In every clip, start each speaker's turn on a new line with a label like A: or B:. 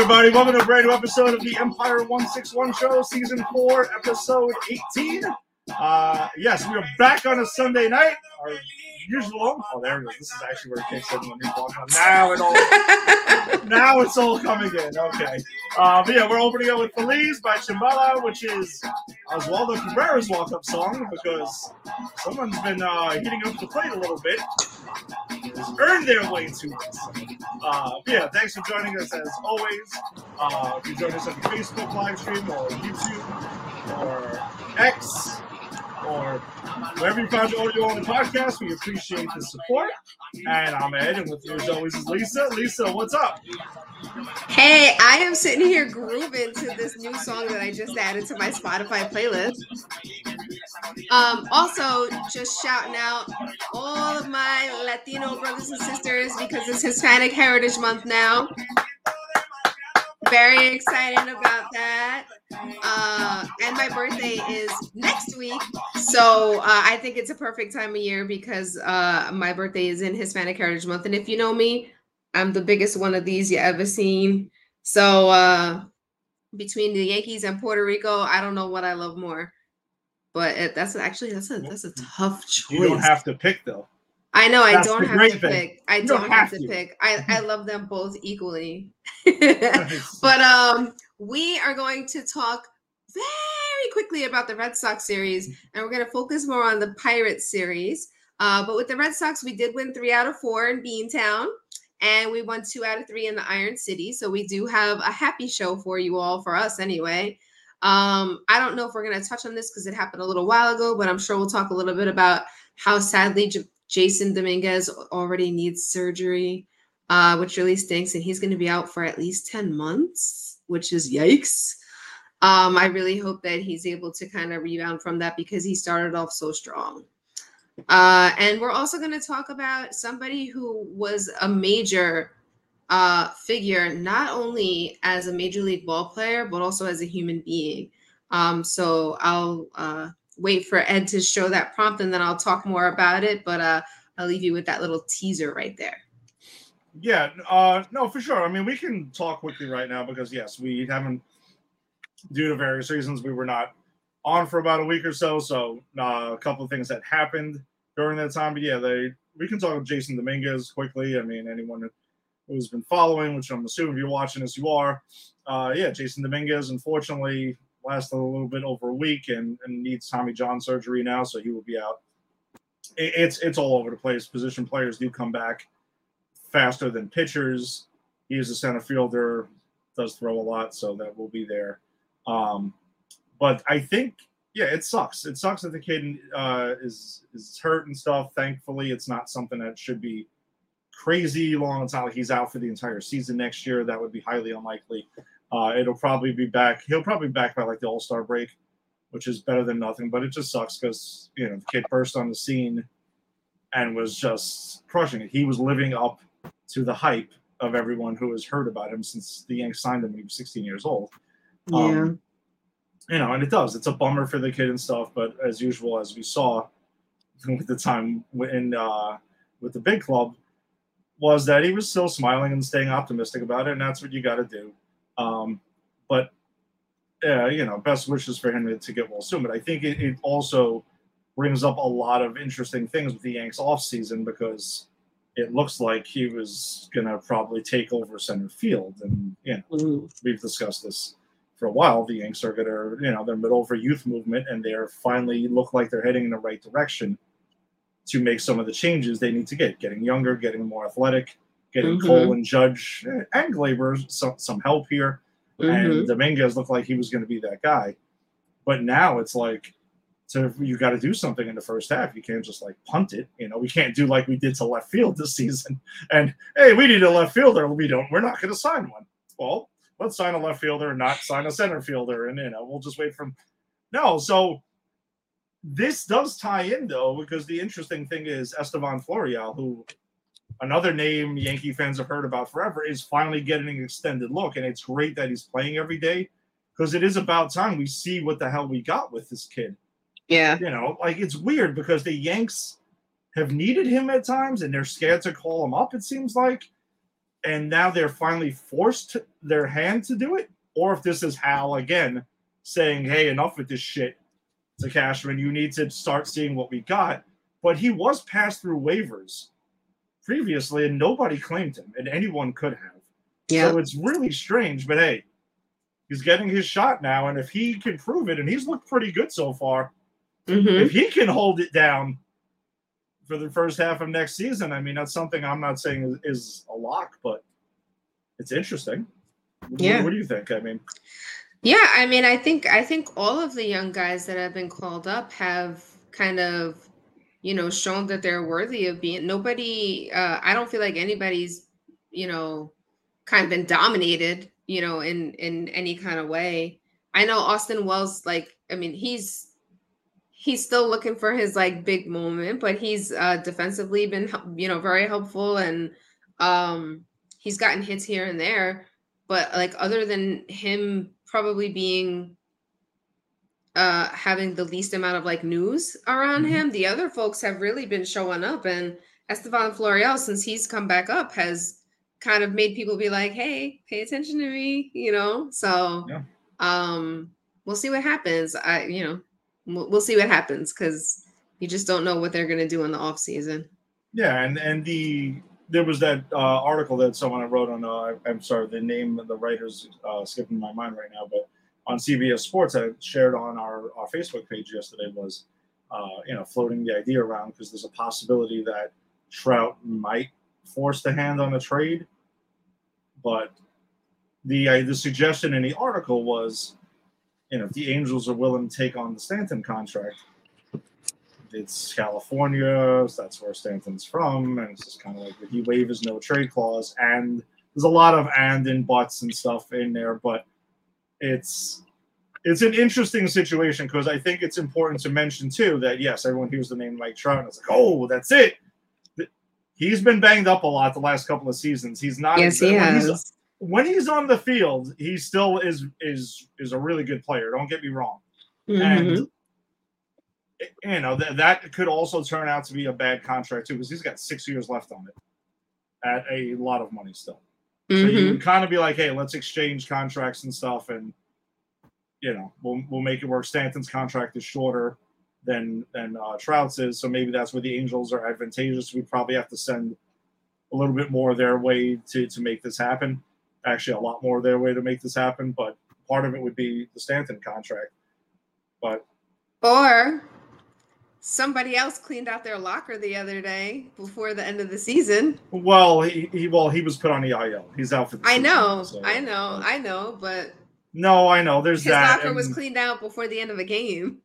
A: everybody? Welcome to a brand new episode of the Empire 161 Show, Season 4, Episode 18. Uh, yes, we are back on a Sunday night. Our usual. Oh, there it is. This is actually where it kicks in when we walk on. Now it all. now it's all coming in. Okay. Uh, but yeah, we're opening up with Feliz by Chimbala, which is Oswaldo Cabrera's walk-up song because someone's been uh, heating up the plate a little bit. Earned their way to us. Uh, yeah, thanks for joining us as always. Uh, if you join us on the Facebook live stream or YouTube or X or wherever you found your audio on the podcast, we appreciate the support. And I'm Ed, and with you as always is Lisa. Lisa, what's up?
B: Hey, I am sitting here grooving to this new song that I just added to my Spotify playlist. Um, also, just shouting out all of my Latino brothers and sisters because it's Hispanic Heritage Month now. Very excited about that. Uh, and my birthday is next week. So uh, I think it's a perfect time of year because uh, my birthday is in Hispanic Heritage Month. And if you know me, I'm the biggest one of these you ever seen. So uh, between the Yankees and Puerto Rico, I don't know what I love more. But it, that's actually that's a that's a tough choice.
A: You don't have to pick though.
B: I know I don't have to
A: thing.
B: pick. I don't,
A: don't
B: have,
A: have
B: to pick. I, I love them both equally. But um we are going to talk very quickly about the Red Sox series and we're going to focus more on the Pirates series. Uh, but with the Red Sox, we did win three out of four in Beantown, and we won two out of three in the Iron City. So we do have a happy show for you all, for us anyway. Um, I don't know if we're going to touch on this because it happened a little while ago, but I'm sure we'll talk a little bit about how sadly J- Jasson Dominguez already needs surgery, uh, which really stinks, and he's going to be out for at least 10 months, which is yikes. Um, I really hope that he's able to kind of rebound from that because he started off so strong. Uh, and we're also going to talk about somebody who was a major uh, figure, not only as a major league ball player, but also as a human being. Um, so I'll uh, wait for Ed to show that prompt and then I'll talk more about it. But uh, I'll leave you with that little teaser right there.
A: Yeah, uh, no, for sure. I mean, we can talk quickly right now because yes, we haven't, due to various reasons, we were not on for about a week or so. So uh, a couple of things that happened during that time. But yeah, they we can talk about Jasson Dominguez quickly. I mean, anyone who's been following, which I'm assuming if you're watching this, you are. Uh, yeah, Jasson Dominguez, unfortunately, lasted a little bit over a week and, and needs Tommy John surgery now, so he will be out. It, it's it's all over the place. Position players do come back faster than pitchers. He is a center fielder, does throw a lot, so that will be there. Um, but I think, yeah, it sucks. It sucks that the kid uh, is is hurt and stuff. Thankfully, it's not something that should be crazy long. Like he's out for the entire season next year. That would be highly unlikely. Uh, it'll probably be back. He'll probably be back by like the All Star break, which is better than nothing. But it just sucks because you know the kid burst on the scene and was just crushing it. He was living up to the hype of everyone who has heard about him since the Yanks signed him when he was 16 years old. Um, you know, and it does. It's a bummer for the kid and stuff, but as usual, as we saw with the time in uh, with the big club, was that he was still smiling and staying optimistic about it, and that's what you got to do. Um, but yeah, you know, best wishes for him to, get well soon. But I think it, it also brings up a lot of interesting things with the Yanks off season because it looks like he was gonna probably take over center field, and you know,
B: Mhm.
A: we've discussed this for a while. The Yanks are gonna, you know, they're middle of a youth movement, and they're finally look like they're heading in the right direction to make some of the changes they need to get, getting younger, getting more athletic, getting
B: Mhm.
A: Cole and Judge eh, and Gleyber some some help here.
B: Mhm.
A: And Dominguez looked like he was going to be that guy, but now it's like, so you got to do something in the first half. You can't just like punt it. You know, we can't do like we did to left field this season. And hey, we need a left fielder. We don't. We're not going to sign one. Well, let's sign a left fielder and not sign a center fielder, and you know we'll just wait for. No, so this does tie in though because the interesting thing is Estevan Florial, who another name Yankee fans have heard about forever, is finally getting an extended look, and it's great that he's playing every day because it is about time we see what the hell we got with this kid.
B: Yeah.
A: You know, like it's weird because the Yanks have needed him at times and they're scared to call him up, it seems like. And now they're finally forced their hand to do it. Or if this is Hal again saying, hey, enough with this shit to Cashman, you need to start seeing what we got. But he was passed through waivers previously and nobody claimed him, and anyone could have.
B: Yeah.
A: So it's really strange, but hey, he's getting his shot now, and if he can prove it, and he's looked pretty good so far,
B: Mhm.
A: if he can hold it down for the first half of next season, I mean that's something I'm not saying is, is a lock, but it's interesting. What-
B: Yeah.
A: What, do you think? I mean,
B: Yeah, I mean, I think I think all of the young guys that have been called up have kind of, you know, shown that they're worthy of being. Nobody, uh, I don't feel like anybody's, you know, kind of been dominated, you know, in in any kind of way. I know Austin Wells, like, I mean, he's he's still looking for his like big moment, but he's uh defensively been, you know, very helpful and um he's gotten hits here and there but like other than him probably being uh having the least amount of like news around
A: Mhm.
B: him the other folks have really been showing up and estevan florial since he's come back up has kind of made people be like hey pay attention to me you know so
A: Yeah.
B: um we'll see what happens i you know we'll, we'll see what happens because you just don't know what they're going to do in the off season
A: yeah, and and the there was that uh, article that someone I wrote on. Uh, I'm sorry, the name of the writers uh, skipping my mind right now, but on CBS Sports I shared on our, our Facebook page yesterday was, uh, you know, floating the idea around because there's a possibility that Trout might force the hand on a trade, but the the suggestion in the article was, you know, if the Angels are willing to take on the Stanton contract, it's California, so that's where Stanton's from, and it's just kind of like he waive his no trade clause, and there's a lot of and and buts and stuff in there, but it's it's an interesting situation because I think it's important to mention too that yes, everyone hears the name Mike Trout and it's like, oh, that's it. He's been banged up a lot the last couple of seasons. He's not
B: yes he
A: when he's- when he's on the field, he still is is is a really good player. Don't get me wrong
B: Mhm.
A: and you know that that could also turn out to be a bad contract too because he's got six years left on it at a lot of money still. So you can kind of be like, hey, let's exchange contracts and stuff, and you know we'll we'll make it work. Stanton's contract is shorter than than uh, Trout's is, so maybe that's where the Angels are advantageous. We probably have to send a little bit more their way to to make this happen. Actually, a lot more their way to make this happen, but part of it would be the Stanton contract. But
B: Or somebody else cleaned out their locker the other day before the end of the season.
A: Well, he, he well he was put on the IL. He's out for the
B: I
A: season,
B: know,
A: so-
B: I know, I know, but
A: No, I know. There's
B: his
A: that.
B: locker was cleaned out before the end of a game.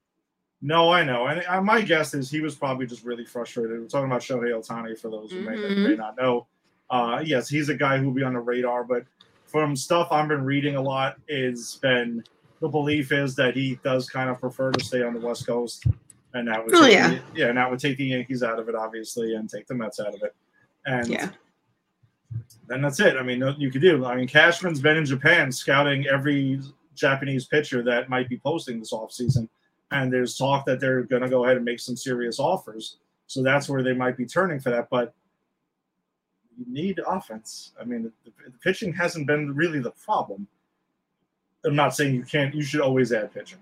A: No, I know. And uh, my guess is he was probably just really frustrated. We're talking about Shohei Ohtani for those who may,
B: Mhm.
A: may not know. Uh, yes, he's a guy who'll be on the radar, but from stuff I've been reading a lot, is been the belief is that he does kind of prefer to stay on the West Coast, and that would
B: Oh,
A: take
B: yeah.
A: the, yeah, and that would take the Yankees out of it, obviously, and take the Mets out of it, and
B: Yeah.
A: then that's it. I mean, you could do. I mean, Cashman's been in Japan scouting every Japanese pitcher that might be posting this offseason. And there's talk that they're going to go ahead and make some serious offers. So that's where they might be turning for that. But you need offense. I mean, the, the pitching hasn't been really the problem. I'm not saying you can't, you should always add pitching.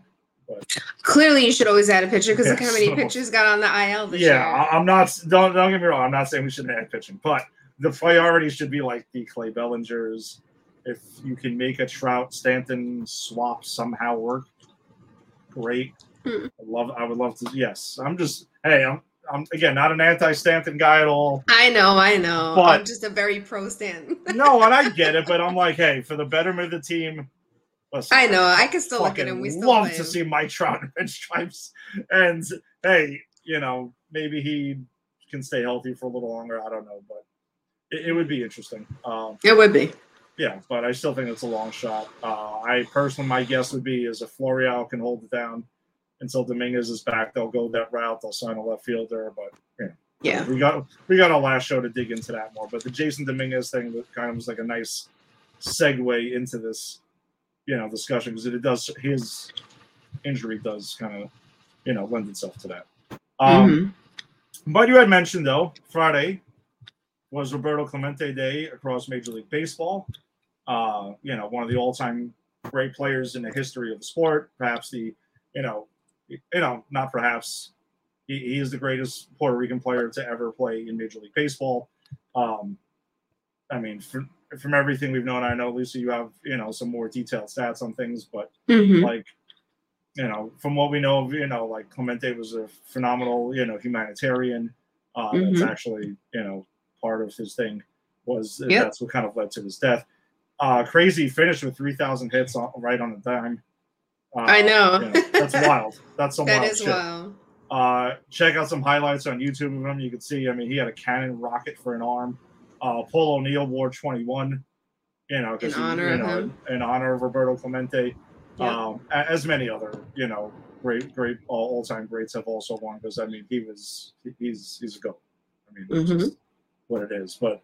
B: Clearly, you should always add a pitcher because look how many
A: so-
B: pitchers got on the IL this
A: yeah,
B: year.
A: I, I'm not, don't, don't get me wrong. I'm not saying we shouldn't add pitching, but the priority should be like the Clay Bellingers. If you can make a Trout Stanton swap somehow work, great.
B: Hmm.
A: I love. I would love to. Yes, I'm just. Hey, I'm. I'm again not an anti-Stanton guy at all.
B: I know, I know.
A: But-
B: I'm just a very pro Stan.
A: No, and I get it, but I'm like, hey, for the betterment of the team. Listen,
B: I know. I can still look at him. We still
A: love to see Mike Trout in pinstripes, and hey, you know, maybe he can stay healthy for a little longer. I don't know, but it, it would be interesting. Um,
B: It would be.
A: yeah, but I still think it's a long shot. Uh, I personally, my guess would be is if Florial can hold it down until Dominguez is back, they'll go that route. They'll sign a left fielder, but you know,
B: Yeah.
A: we got we got our last show to dig into that more. But the Jasson Dominguez thing kind of was like a nice segue into this you know discussion because it does his injury does kind of you know lend itself to that. Um,
B: Mhm.
A: But you had mentioned though Friday was Roberto Clemente Day across Major League Baseball. Uh, you know, one of the all-time great players in the history of the sport. Perhaps the, you know, you know, not perhaps. He, he is the greatest Puerto Rican player to ever play in Major League Baseball. Um, I mean, from, from everything we've known, I know Lisa, you have you know some more detailed stats on things, but
B: Mhm.
A: like you know from what we know you know like clemente was a phenomenal you know humanitarian uh that's
B: Mhm.
A: actually you know part of his thing was
B: Yep.
A: that's what kind of led to his death uh crazy finished with 3000 hits on, right on the dime uh,
B: I know.
A: you that's wild that's some
B: That
A: wild
B: is
A: shit
B: wild.
A: uh, check out some highlights on YouTube of him. You can see, I mean, he had a cannon rocket for an arm. Uh, Paul O'Neill wore 21, you know,
B: In
A: he-
B: honor
A: you
B: of
A: know,
B: him.
A: in honor of Roberto Clemente.
B: Yep.
A: Um, as many other, you know, great, great all time greats have also won because I mean, he was, he's, he's a goat. I mean,
B: Mhm.
A: just what it is. But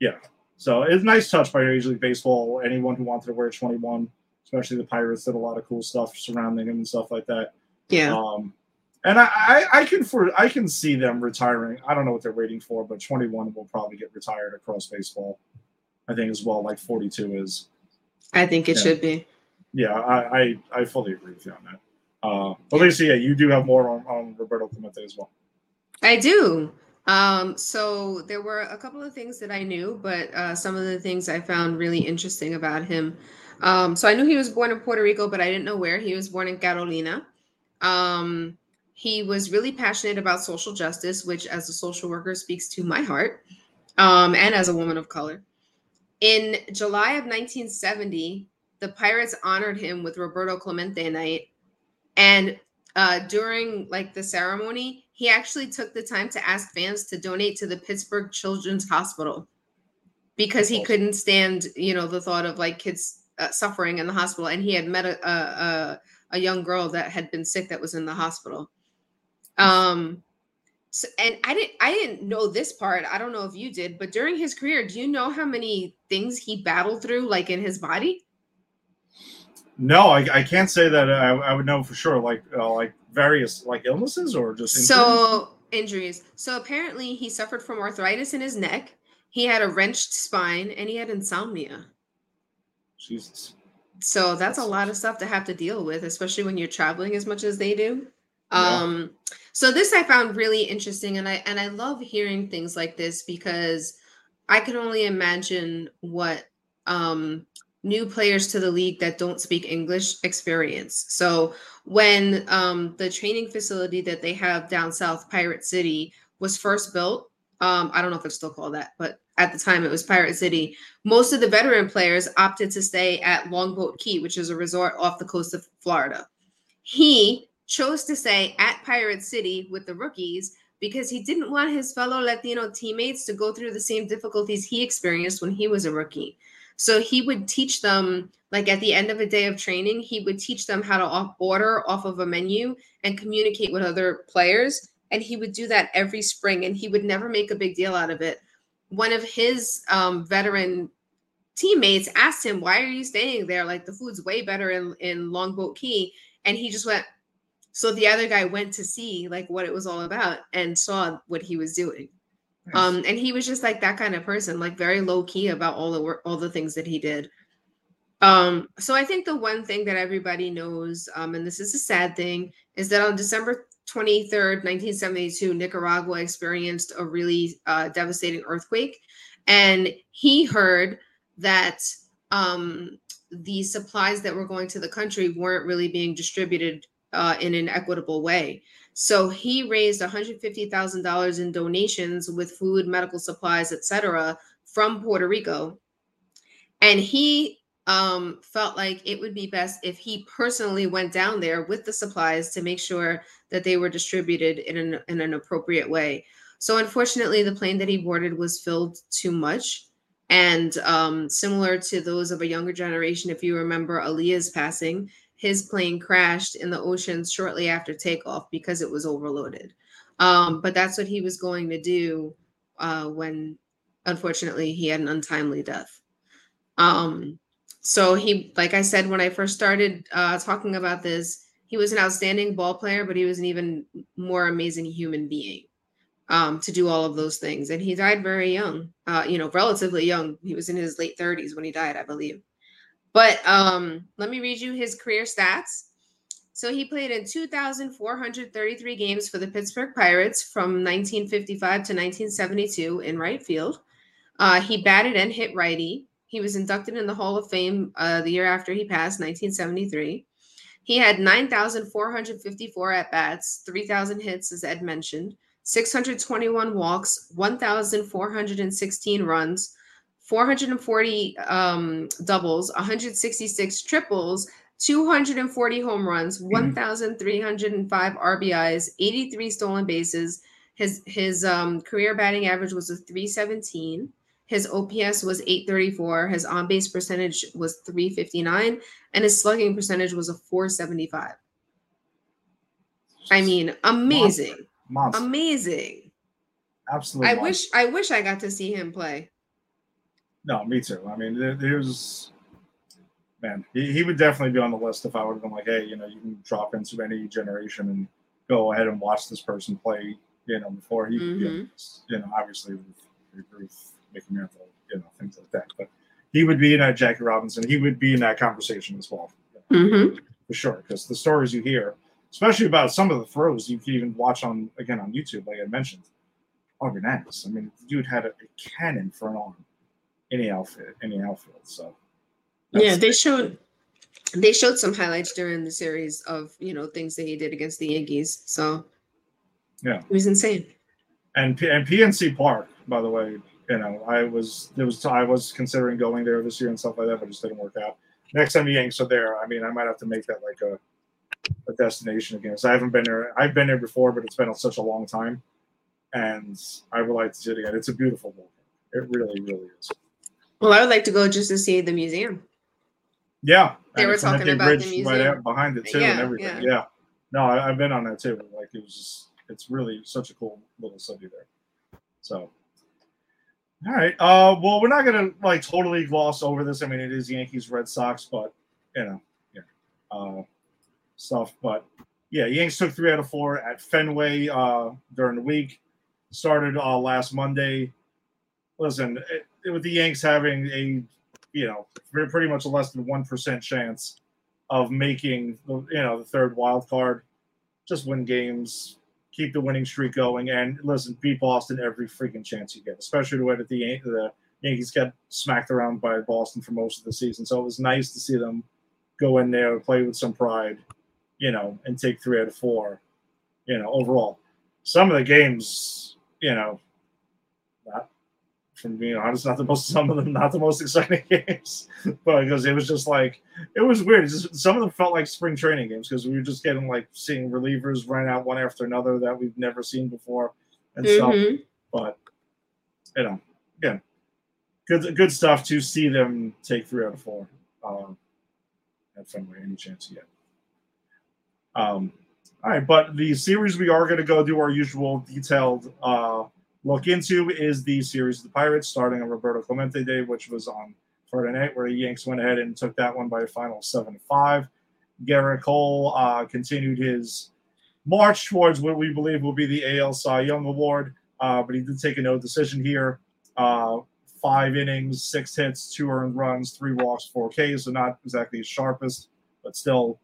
A: yeah, so it's a nice touch by Major League Baseball. Anyone who wanted to wear 21, especially the Pirates, did a lot of cool stuff surrounding him and stuff like that.
B: Yeah.
A: Um, and I, I, I can for I can see them retiring. I don't know what they're waiting for, but 21 will probably get retired across baseball. I think as well, like 42 is.
B: I think it
A: yeah.
B: should be.
A: Yeah, I, I, I fully agree with you on that. Uh, but Lisa, yeah, you do have more on, on Roberto Clemente as well.
B: I do. Um, so there were a couple of things that I knew, but uh, some of the things I found really interesting about him. Um, so I knew he was born in Puerto Rico, but I didn't know where. He was born in Carolina. Um, he was really passionate about social justice, which, as a social worker, speaks to my heart, um, and as a woman of color. In July of 1970, the Pirates honored him with Roberto Clemente Night, and uh, during like the ceremony, he actually took the time to ask fans to donate to the Pittsburgh Children's Hospital because he couldn't stand, you know, the thought of like kids uh, suffering in the hospital, and he had met a, a a a young girl that had been sick that was in the hospital. Um, so, and I didn't I didn't know this part. I don't know if you did, but during his career, do you know how many things he battled through, like in his body?
A: No, I, I can't say that I, I would know for sure. Like uh, like various like illnesses or just injuries?
B: So injuries. So apparently he suffered from arthritis in his neck. He had a wrenched spine and he had insomnia.
A: Jesus.
B: So that's a lot of stuff to have to deal with, especially when you're traveling as much as they do.
A: Yeah.
B: Um so this I found really interesting and I and I love hearing things like this because I can only imagine what um new players to the league that don't speak English experience. So when um the training facility that they have down south Pirate City was first built, um I don't know if it's still called that, but at the time it was Pirate City most of the veteran players opted to stay at Longboat Key, which is a resort off the coast of Florida. He chose to say at Pirate City with the rookies because he didn't want his fellow Latino teammates to go through the same difficulties he experienced when he was a rookie. So he would teach them, like at the end of a day of training, he would teach them how to off- order off of a menu and communicate with other players. And he would do that every spring and he would never make a big deal out of it. One of his um, veteran teammates asked him, Why are you staying there? Like the food's way better in, in Longboat Key. And he just went, so the other guy went to see like what it was all about and saw what he was doing.
A: Nice.
B: Um, and he was just like that kind of person, like very low key about all the work, all the things that he did. Um, so I think the one thing that everybody knows, um, and this is a sad thing, is that on December 23rd, 1972, Nicaragua experienced a really uh, devastating earthquake. And he heard that um, the supplies that were going to the country weren't really being distributed uh, in an equitable way. So he raised $150,000 in donations with food, medical supplies, etc., from Puerto Rico. And he um, felt like it would be best if he personally went down there with the supplies to make sure that they were distributed in an, in an appropriate way. So, unfortunately, the plane that he boarded was filled too much. And um, similar to those of a younger generation, if you remember Aaliyah's passing, his plane crashed in the ocean shortly after takeoff because it was overloaded. Um, but that's what he was going to do uh, when, unfortunately, he had an untimely death. Um, so he, like I said when I first started uh, talking about this, he was an outstanding ball player, but he was an even more amazing human being um, to do all of those things. And he died very young, uh, you know, relatively young. He was in his late 30s when he died, I believe. But um, let me read you his career stats. So he played in 2,433 games for the Pittsburgh Pirates from 1955 to 1972 in right field. Uh, he batted and hit righty. He was inducted in the Hall of Fame uh, the year after he passed, 1973. He had 9,454 at bats, 3,000 hits, as Ed mentioned, 621 walks, 1,416 runs, 440 um, doubles, 166 triples, 240 home runs, mm-hmm. 1,305 RBIs, 83 stolen bases. His his um, career batting average was a 317. His OPS was 834. His on base percentage was 359, and his slugging percentage was a 475. I mean, amazing, Monster. Monster. amazing.
A: Absolutely.
B: I wish I wish I got to see him play.
A: No, me too. I mean, there, there's man, he, he would definitely be on the list if I would have been like, hey, you know, you can drop into any generation and go ahead and watch this person play, you know, before he, mm-hmm. you, know, you, know, obviously with Ruth, Mickey Mantle, you know, things like that. But he would be in that Jackie Robinson. He would be in that conversation as well,
B: mm-hmm.
A: for sure. Because the stories you hear, especially about some of the throws, you can even watch on again on YouTube, like I mentioned, are bananas. I mean, the dude had a, a cannon for an arm the outfit, the outfield. So
B: yeah, they showed they showed some highlights during the series of you know things that he did against the Yankees. So
A: yeah,
B: it was insane.
A: And and PNC Park, by the way, you know, I was there was I was considering going there this year and stuff like that, but it just didn't work out. Next time the Yanks are there, I mean, I might have to make that like a a destination again. So I haven't been there. I've been there before, but it's been such a long time, and I would like to see it again. It's a beautiful ballpark. It really, really is.
B: Well, I would like to go just to see the museum.
A: Yeah,
B: they were talking about the museum
A: right behind it too, yeah, and everything. Yeah. yeah. no, I, have been on that too. Like it was just, it's really such a cool little city there. So, all right. Uh, well, we're not gonna like totally gloss over this. I mean, it is Yankees Red Sox, but you know, yeah, uh, stuff. But yeah, Yanks took three out of four at Fenway uh, during the week. Started uh, last Monday. Listen, it, with the Yanks having a you know, pretty much a less than one percent chance of making you know the third wild card. Just win games, keep the winning streak going, and listen, beat Boston every freaking chance you get. Especially the way that the the Yankees got smacked around by Boston for most of the season. So it was nice to see them go in there, play with some pride, you know, and take three out of four. You know, overall, some of the games, you know, from being honest, not the most some of them not the most exciting games, but because it was just like it was weird. Just, some of them felt like spring training games because we were just getting like seeing relievers run out one after another that we've never seen before and mm-hmm. stuff. But you know, again, good good stuff to see them take three out of four um, at Fenway any chance yet. Um, all right, but the series we are going to go do our usual detailed. Uh, look into is the series of the Pirates starting on Roberto Clemente Day, which was on Friday night, where the Yanks went ahead and took that one by a final seven to five. Gerrit Cole uh, continued his march towards what we believe will be the AL Cy Young Award, uh, but he did take a no decision here. Uh, five innings, six hits, two earned runs, three walks, four Ks, so not exactly his sharpest, but still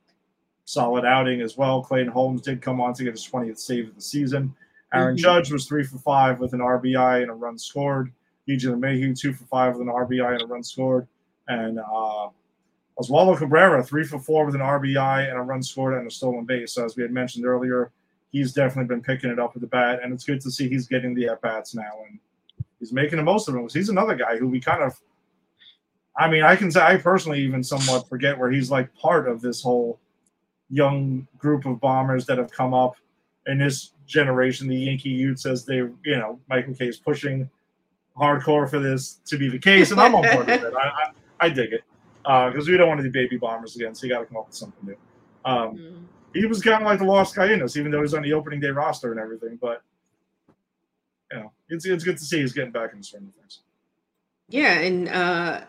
A: solid outing as well. Clayton Holmes did come on to get his 20th save of the season. Aaron mm-hmm. Judge was three for five with an RBI and a run scored. DJ LeMahieu, two for five with an RBI and a run scored. And uh, Oswaldo Cabrera, three for four with an RBI and a run scored and a stolen base. So, as we had mentioned earlier, he's definitely been picking it up with the bat. And it's good to see he's getting the at bats now. And he's making the most of them. He's another guy who we kind of, I mean, I can say, I personally even somewhat forget where he's like part of this whole young group of bombers that have come up in this generation, the Yankee youth says they, you know, Michael Kay is pushing hardcore for this to be the case, and I'm on board with it. I, I, I dig it because uh, we don't want to do baby bombers again, so you got to come up with something new. Um, mm. He was kind of like the lost guy in this, even though he's on the opening day roster and everything. But you know, it's it's good to see he's getting back in the swing of things.
B: Yeah, and uh,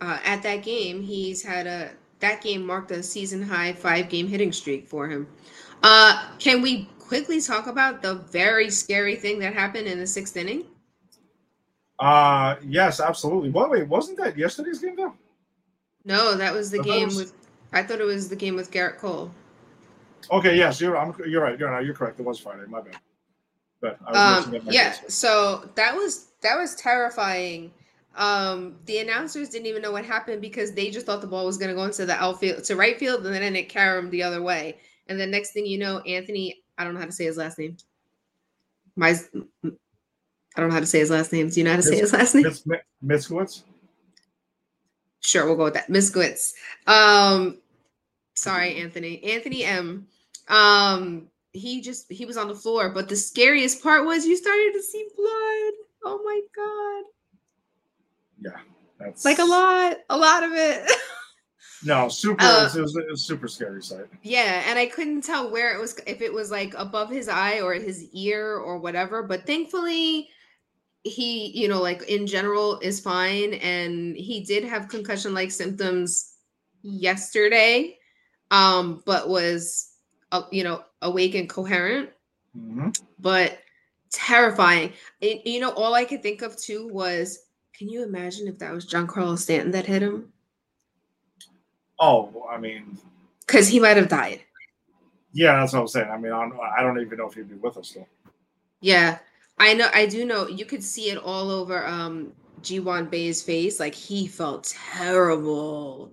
B: uh, at that game, he's had a that game marked a season high five game hitting streak for him. Uh, can we quickly talk about the very scary thing that happened in the sixth inning?
A: Uh yes, absolutely. Well, wait, wasn't that yesterday's game though?
B: No, that was the
A: I
B: game
A: was-
B: with. I thought it was the game with Gerrit Cole.
A: Okay, yes, you're I'm, you're right. You're no, you're correct. It was Friday. My bad. But I was
B: Um,
A: mixing up my
B: yeah, so that was that was terrifying. Um, the announcers didn't even know what happened because they just thought the ball was going to go into the outfield to right field, and then it carried the other way. And then next thing you know, Anthony, I don't know how to say his last name. My, I don't know how to say his last name. Do you know how to say his last name?
A: Mitz, Mitzkowitz?
B: Sure, we'll go with that. Miss Gwitz. Um, sorry, Anthony. Anthony M. Um, he just he was on the floor, but the scariest part was you started to see blood. Oh my god.
A: Yeah, that's
B: Like a lot, a lot of it.
A: No, super.
B: Uh,
A: it, was, it was a super scary sight.
B: yeah, and I couldn't tell where it was if it was like above his eye or his ear or whatever, but thankfully he, you know, like in general is fine and he did have concussion like symptoms yesterday um but was uh, you know awake and coherent
A: hmm
B: but terrifying It- you know all i could think of too was can you imagine if that was giancarlo stanton that hit him
A: Oh, I mean,
B: because he might have died
A: yeah, that's what I'm saying. I mean, I don't, I don't even know if he'd be with us still.
B: yeah i know i do know you could see it all over um Ji Hwan Bae's face like he felt terrible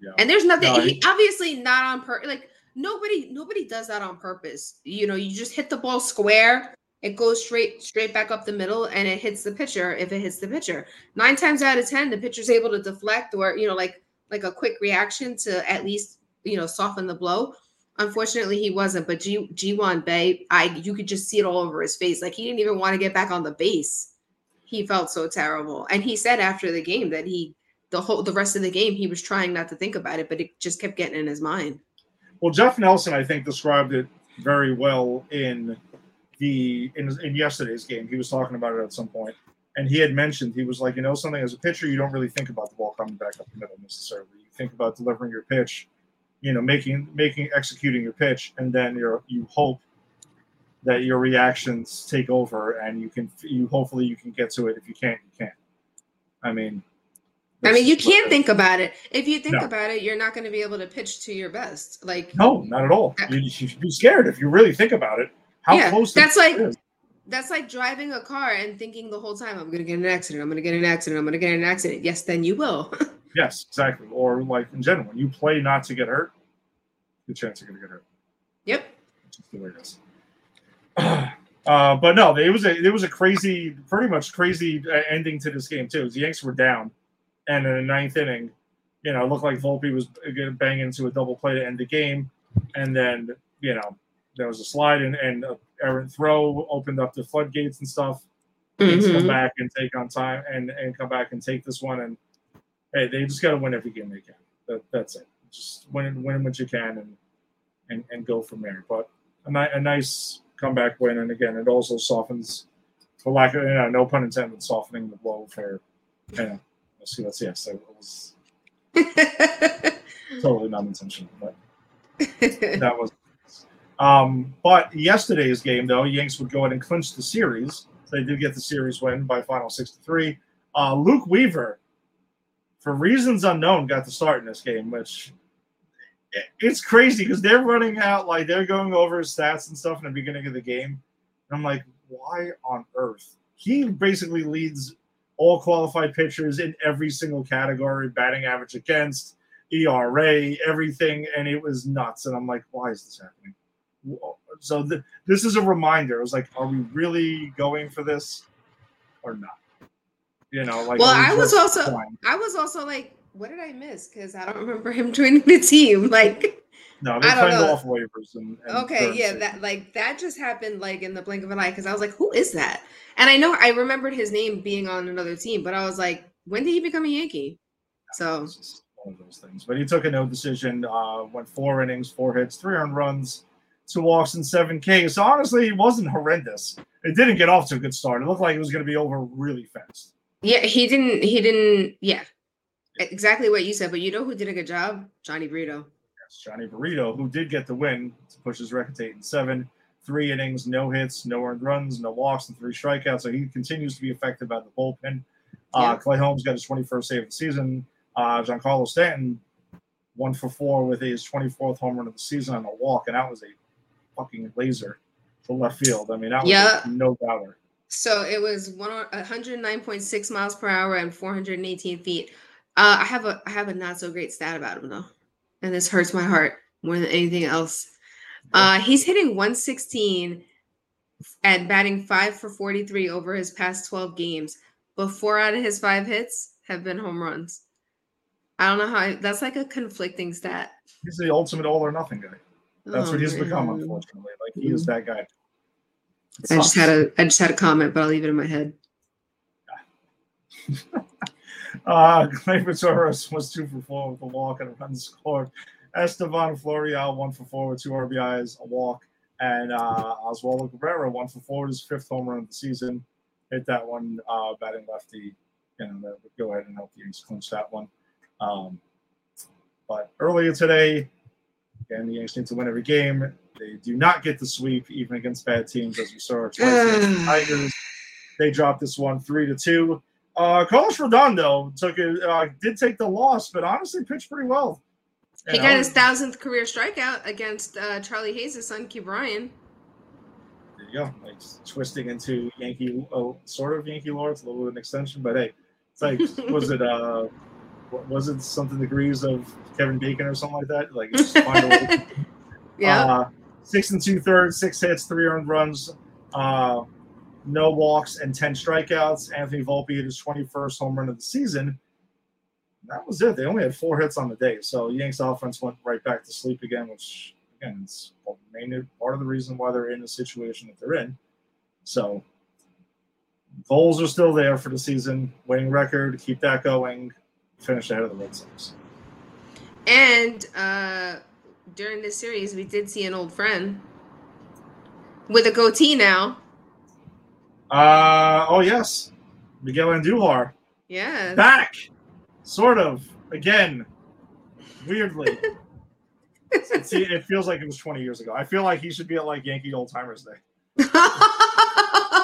A: Yeah.
B: and there's nothing
A: No,
B: he, obviously not on purpose like nobody nobody does that on purpose you know you just hit the ball square it goes straight straight back up the middle and it hits the pitcher if it hits the pitcher nine times out of ten the pitcher's able to deflect or you know like like a quick reaction to at least you know soften the blow. Unfortunately he wasn't but g Ji Hwan Bae i you could just see it all over his face. Like he didn't even want to get back on the base. He felt so terrible. And he said after the game that he the whole the rest of the game he was trying not to think about it but it just kept getting in his mind.
A: Well, Jeff Nelson, I think, described it very well in the in, in yesterday's game. He was talking about it at some point, and he had mentioned he was like, you know, something as a pitcher, you don't really think about the ball coming back up the middle necessarily. You think about delivering your pitch, you know, making making executing your pitch, and then you're you hope that your reactions take over, and you can you hopefully you can get to it. If you can't, you can't. I mean.
B: i mean you can't think about it if you think
A: No.
B: about it you're not going to be able to pitch to your best like
A: No, not at all. You, you should be scared if you really think about it. How
B: Yeah,
A: close
B: that's like-
A: is.
B: That's like driving a car and thinking the whole time i'm going to get an accident i'm going to get an accident i'm going to get an accident yes then you will
A: Yes, exactly. Or like in general, when you play not to get hurt, good chance you're gonna get hurt.
B: yep
A: just the way it is. Uh, but no, it was a it was a crazy, pretty much crazy uh, ending to this game too. The Yanks were down, and in the ninth inning, you know, it looked like Volpe was going to bang into a double play to end the game, and then you know there was a slide and and a errant throw opened up the floodgates and stuff. Yanks come
B: mm-hmm.
A: back and take on time and and come back and take this one and hey they just got to win every game they can. That, that's it. Just win win what you can and and, and go from there. But a, ni- a nice comeback win and again it also softens for lack of you know, no pun intended softening the blow for you know let's see let's see yes it was totally not intentional but that was um but yesterday's game though yanks would go ahead and clinch the series they did get the series win by final 63 uh luke weaver for reasons unknown got the start in this game which it's crazy because they're running out like they're going over his stats and stuff in the beginning of the game and i'm like why on earth he basically leads all qualified pitchers in every single category batting average against ERA, everything, and it was nuts. And I'm like, why is this happening? So th- this is a reminder. I was like, are we really going for this or not? You know, like.
B: Well, I was also-? I was also like, what did I miss? Because I don't remember him joining the team. Like,
A: No, they're
B: I don't
A: playing
B: know.
A: off waivers and. and
B: okay, yeah, that like that just happened like in the blink of an eye because I was like, who is that? And I know I remembered his name being on another team, but I was like, when did he become a Yankee? So
A: one of those things. But he took a no decision. Uh, went four innings, four hits, three earned runs, two walks, and seven Ks. So honestly, it wasn't horrendous. It didn't get off to a good start. It looked like it was going to be over really fast.
B: yeah, he didn't. He didn't. Yeah, exactly what you said, but you know who did a good job? Jhony Brito.
A: Yes, Johnny Burrito, who did get the win to push his record to eight and seven. Three innings, no hits, no earned runs, no walks, and three strikeouts. So he continues to be affected by the bullpen. Uh, Clay Holmes got his 21st save of the season. Uh, Giancarlo Stanton, one for four with his 24th home run of the season on a walk, and that was a fucking laser to left field. I mean, that was
B: Yeah.
A: no doubter.
B: So it was one 109.6 miles per hour and 418 feet. Uh, I have a I have a not so great stat about him though, and this hurts my heart more than anything else. Uh, he's hitting 116 and batting five for 43 over his past 12 games, but four out of his five hits have been home runs. I don't know how I, that's like a conflicting stat.
A: He's the ultimate all or nothing guy. That's
B: Oh,
A: what he's become, unfortunately. Like he is that guy.
B: I just had a I just had a comment, but I'll leave it in my head.
A: Uh, Gleyber Torres was two for four with a walk and a run scored. Estevan Florial one for four with two RBIs, a walk, and uh, Oswaldo Cabrera one for four with his fifth home run of the season. Hit that one, uh, batting lefty. You know, that would go ahead and help the Yankees clinch that one. Um, but earlier today, again, the Yankees need to win every game. They do not get the sweep, even against bad teams, as we saw twice against the Tigers. They dropped this one three to two. Uh, Carlos Rodon took it, uh, did take the loss, but honestly pitched pretty well.
B: He
A: You
B: got
A: know,
B: his thousandth career strikeout against uh, Charlie Hayes' son, Ke'Bryan.
A: There you go, like twisting into Yankee, oh, sort of Yankee lore. It's a little bit of an extension, but hey, it's like was it uh, what- was it something degrees of Kevin Bacon or something like that? Like just find.
B: Yeah.
A: Uh, six and two thirds, six hits, three earned runs, uh, no walks, and 10 strikeouts. Anthony Volpe hit his 21st home run of the season. That was it. They only had four hits on the day. So Yanks offense went right back to sleep again, which, again, is mainly part of the reason why they're in the situation that they're in. So goals are still there for the season. Winning record, keep that going. Finish ahead of the Red Sox.
B: and uh, during this series, we did see an old friend with a goatee now.
A: Uh, oh, yes. Miguel Andujar.
B: Yeah.
A: back, sort of again. Weirdly, It's- it feels like it was 20 years ago. I feel like he should be at like Yankee Old Timers Day.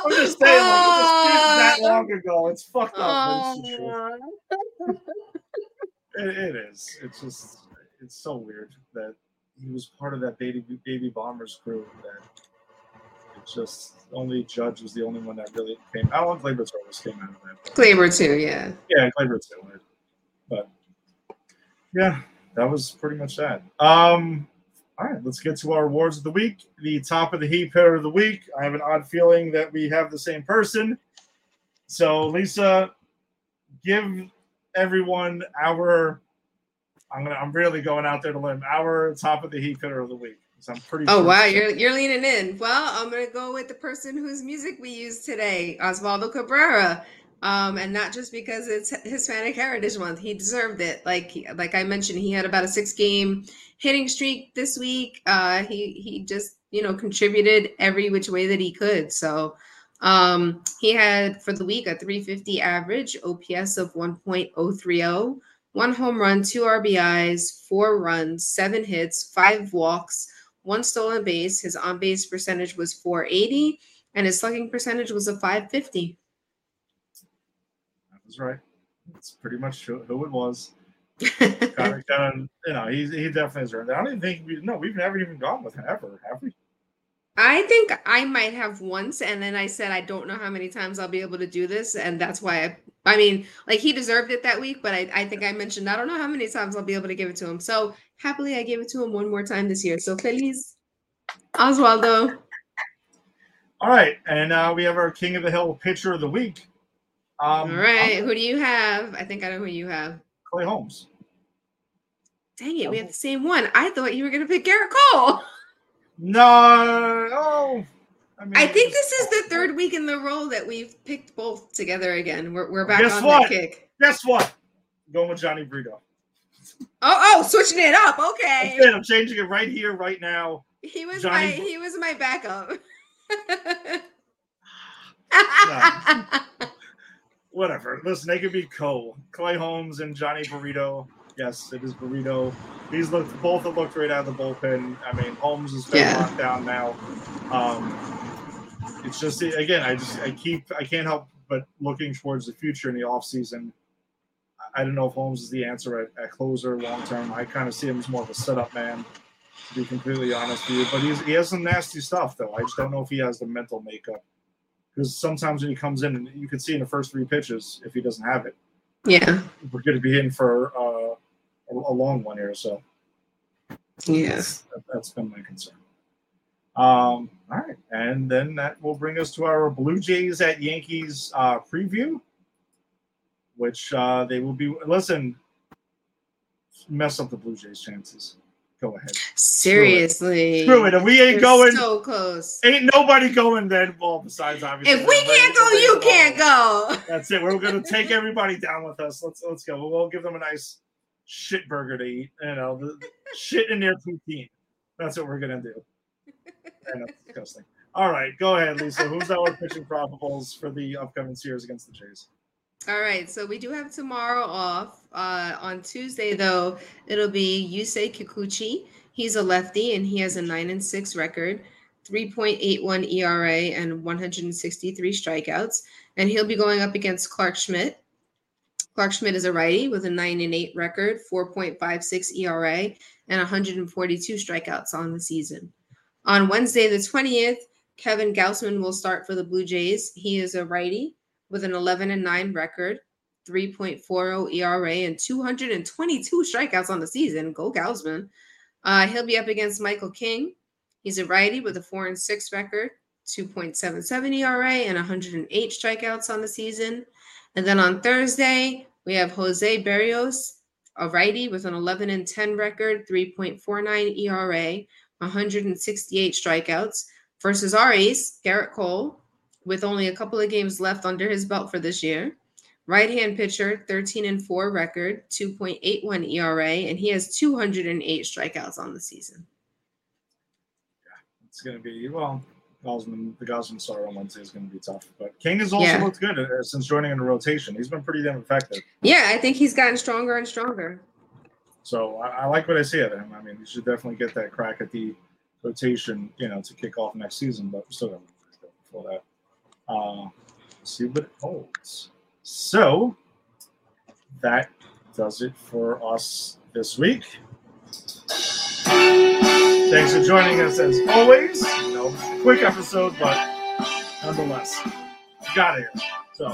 A: I'm just saying, like, it just that long ago. It's fucked up. it's truth. It, it is. It's just, it's so weird that he was part of that baby baby bombers crew. That it just only Judge was the only one that really came. I don't think Gleyber came out of that.
B: Gleyber too, yeah.
A: yeah, Gleyber too. But yeah, that was pretty much that. Um, all right, let's get to our awards of the week. The top of the heap hitter of the week. I have an odd feeling that we have the same person. So Lisa, give everyone our. I'm gonna. I'm really going out there to limb. Our top of the heap hitter of the week. So I'm pretty.
B: Oh
A: sure
B: wow, you're you're leaning in. Well, I'm gonna go with the person whose music we used today, Oswaldo Cabrera. Um, and not just because it's Hispanic Heritage Month, he deserved it. Like like I mentioned, he had about a six game hitting streak this week. Uh, he he just you know contributed every which way that he could. So um, he had for the week a 350 average, OPS of 1.030, one home run, two RBIs, four runs, seven hits, five walks one stolen base. His on base percentage was 480, and his slugging percentage was a 550.
A: Was right. That's pretty much who, it was. kind of, kind of, you know, he, he definitely earned. it. I don't even think we no, we've never even gone with him ever, have we?
B: I think I might have once, and then I said I don't know how many times I'll be able to do this, and that's why I. I mean, like he deserved it that week, but I, I think I mentioned I don't know how many times I'll be able to give it to him. So happily, I gave it to him one more time this year. So feliz, Oswaldo.
A: All right, and uh, we have our King of the Hill pitcher of the week. Um,
B: All right,
A: I'm-
B: who do you have? I think I know who you have.
A: Clay Holmes.
B: Dang it, we have the same one. I thought you were gonna pick Gerrit Cole.
A: No, oh, I, mean,
B: I think this is the third week in the row that we've picked both together again. We're, we're back
A: Guess
B: on
A: what?
B: that kick.
A: Guess what? Going with Jhony Brito.
B: Oh, oh, switching it up. Okay.
A: It. I'm changing it right here, right now.
B: He was
A: Johnny
B: my
A: Br-
B: he was my backup.
A: whatever. Listen, they could be co Clay Holmes and Jhony Brito. Yes, it is Burrito. These look both have looked right out of the bullpen. I mean, Holmes has been
B: Yeah.
A: locked down now. Um, it's just again, I just I keep I can't help but looking towards the future in the offseason. I don't know if Holmes is the answer at, at closer long term. I kind of see him as more of a setup man, to be completely honest with you. But he's, he has some nasty stuff, though. I just don't know if he has the mental makeup. Because sometimes when he comes in, and you can see in the first three pitches, if he doesn't have it,
B: Yeah.
A: we're going to be in for uh, a, a long one here. So
B: Yes.
A: that, that's been my concern. Um, all right, and then that will bring us to our Blue Jays at Yankees uh, preview, which uh, they will be. Listen, mess up the Blue Jays' chances. Go ahead.
B: Seriously.
A: Screw it. If we ain't
B: They're
A: going,
B: so close.
A: ain't nobody going then. Well, besides obviously.
B: If we can't go, you can't go.
A: That's it. We're gonna take everybody down with us. Let's let's go. We'll, we'll give them a nice shit burger to eat. You know, the, shit in their poutine. That's what we're gonna do. And that's disgusting. All right, go ahead, Lisa. Who's our pitching probables for the upcoming series against the Jays?
B: All right, so we do have tomorrow off. Uh, on Tuesday, though, it'll be Yusei Kikuchi. He's a lefty and he has a nine and six record, 3.81 ERA, and 163 strikeouts. And he'll be going up against Clarke Schmidt. Clarke Schmidt is a righty with a nine and eight record, 4.56 ERA, and 142 strikeouts on the season. On Wednesday, the 20th, Kevin Gausman will start for the Blue Jays. He is a righty with an 11 and 9 record, 3.40 ERA, and 222 strikeouts on the season. Go Gausman. Uh, he'll be up against Michael King. He's a righty with a 4 and 6 record, 2.77 ERA, and 108 strikeouts on the season. And then on Thursday, we have Jose Berrios, a righty with an 11 and 10 record, 3.49 ERA, 168 strikeouts, versus our ace, Gerrit Cole, with only a couple of games left under his belt for this year. Right hand pitcher, 13 and 4 record, 2.81 ERA, and he has 208 strikeouts on the season.
A: Yeah, it's gonna be well. Gausman, the Gausman start on Wednesday is going to be tough, but King has also
B: Yeah.
A: looked good uh, since joining in the rotation. He's been pretty damn effective.
B: Yeah, I think he's gotten stronger and stronger.
A: So I, I like what I see of him. I mean, he should definitely get that crack at the rotation, you know, to kick off next season. But we're still got before that. Uh, see what it holds. So that does it for us this week. Thanks for joining us as always. You know, quick episode, but nonetheless, got it. So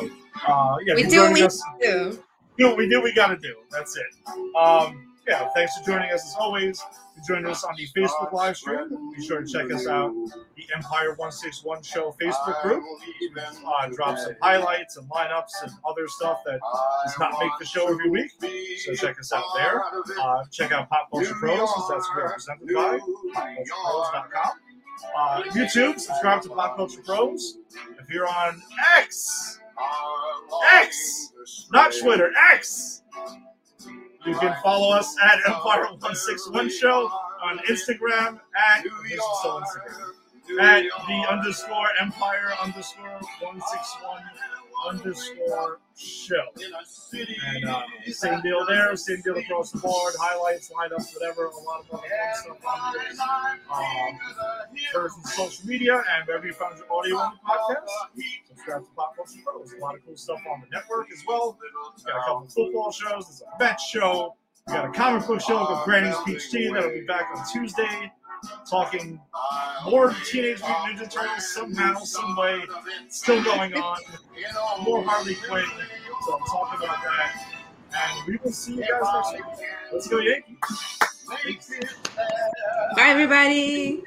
A: uh, yeah,
B: we do what we
A: us
B: do.
A: do what we do, we got to do. That's it. Um, yeah, thanks for joining us as always. You us on the Facebook live stream. Be sure to check us out, the Empire 161 Show Facebook group. Uh, drop some highlights and lineups and other stuff that does not make the show every week. So check us out there. Uh, check out Pop Culture Pros, because that's what we're represented by, popculturepros.com. Uh, YouTube, subscribe to Pop Culture Pros. If you're on X, X, not Twitter, X. You can follow us at Empire161 Show on Instagram at this is still Instagram, at the underscore Empire underscore 161 underscore show. And uh, same deal there, same deal across the board, highlights, lineups, whatever, a lot of other fun stuff on there. Um, on social media and wherever you found your audio on the podcast. Subscribe to Pop Culture Pros. A lot of cool stuff on the network as well. We've got a couple of football shows. There's a vet show. We got a comic book show with Granny's Peach Tea that'll be back on Tuesday. Talking more Teenage Mutant Ninja Turtles somehow, some way. Still going on. More Harley Quinn. So I'm talking about that. And we will see you guys next week. Let's go Yankees.
B: Bye, everybody.
C: Every